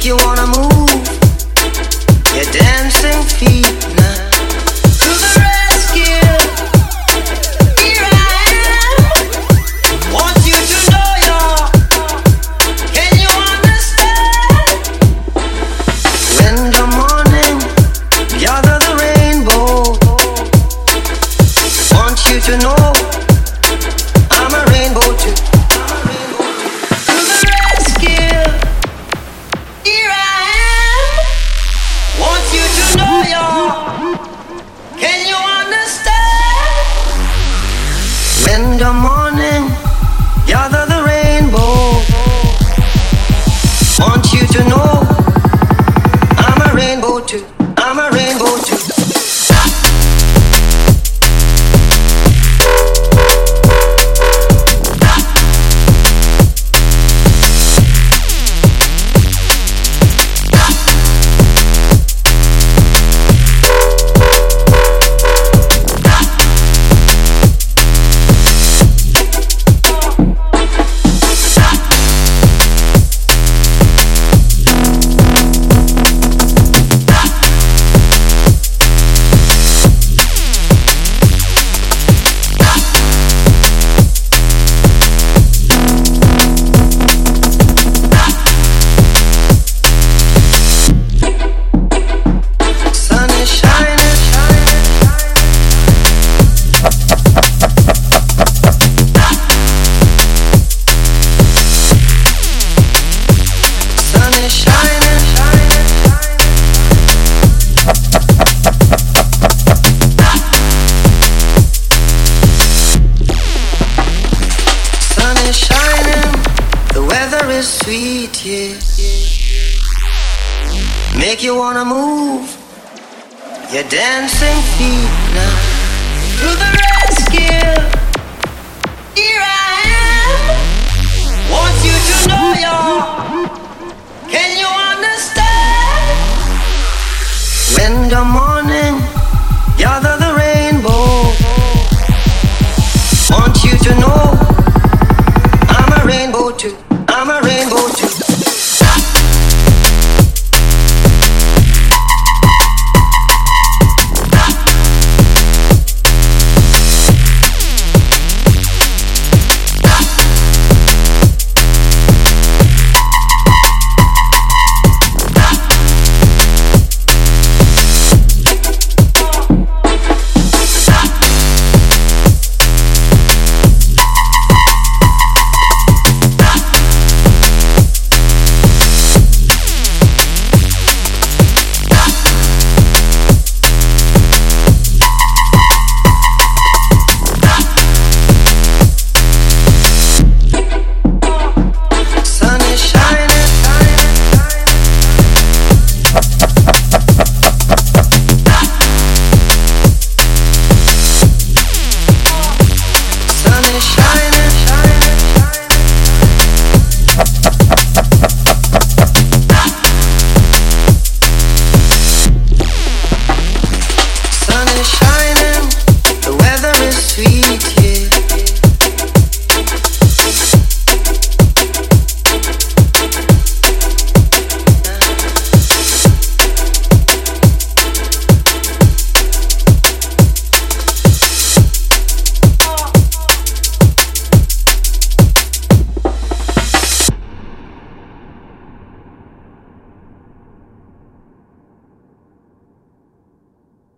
make you wanna move your dancing feet now. To the rescue, here I am. Want you to know you're. Can you understand? When the morning the rainbow. Want you to know is sweet, yeah. Make you wanna move your dancing feet now. To the rescue, here I am. Want you to know y'all. Can you understand? When the morning gather the rainbow. Want you to know I'm a rainbow too. I'm a rainbow too.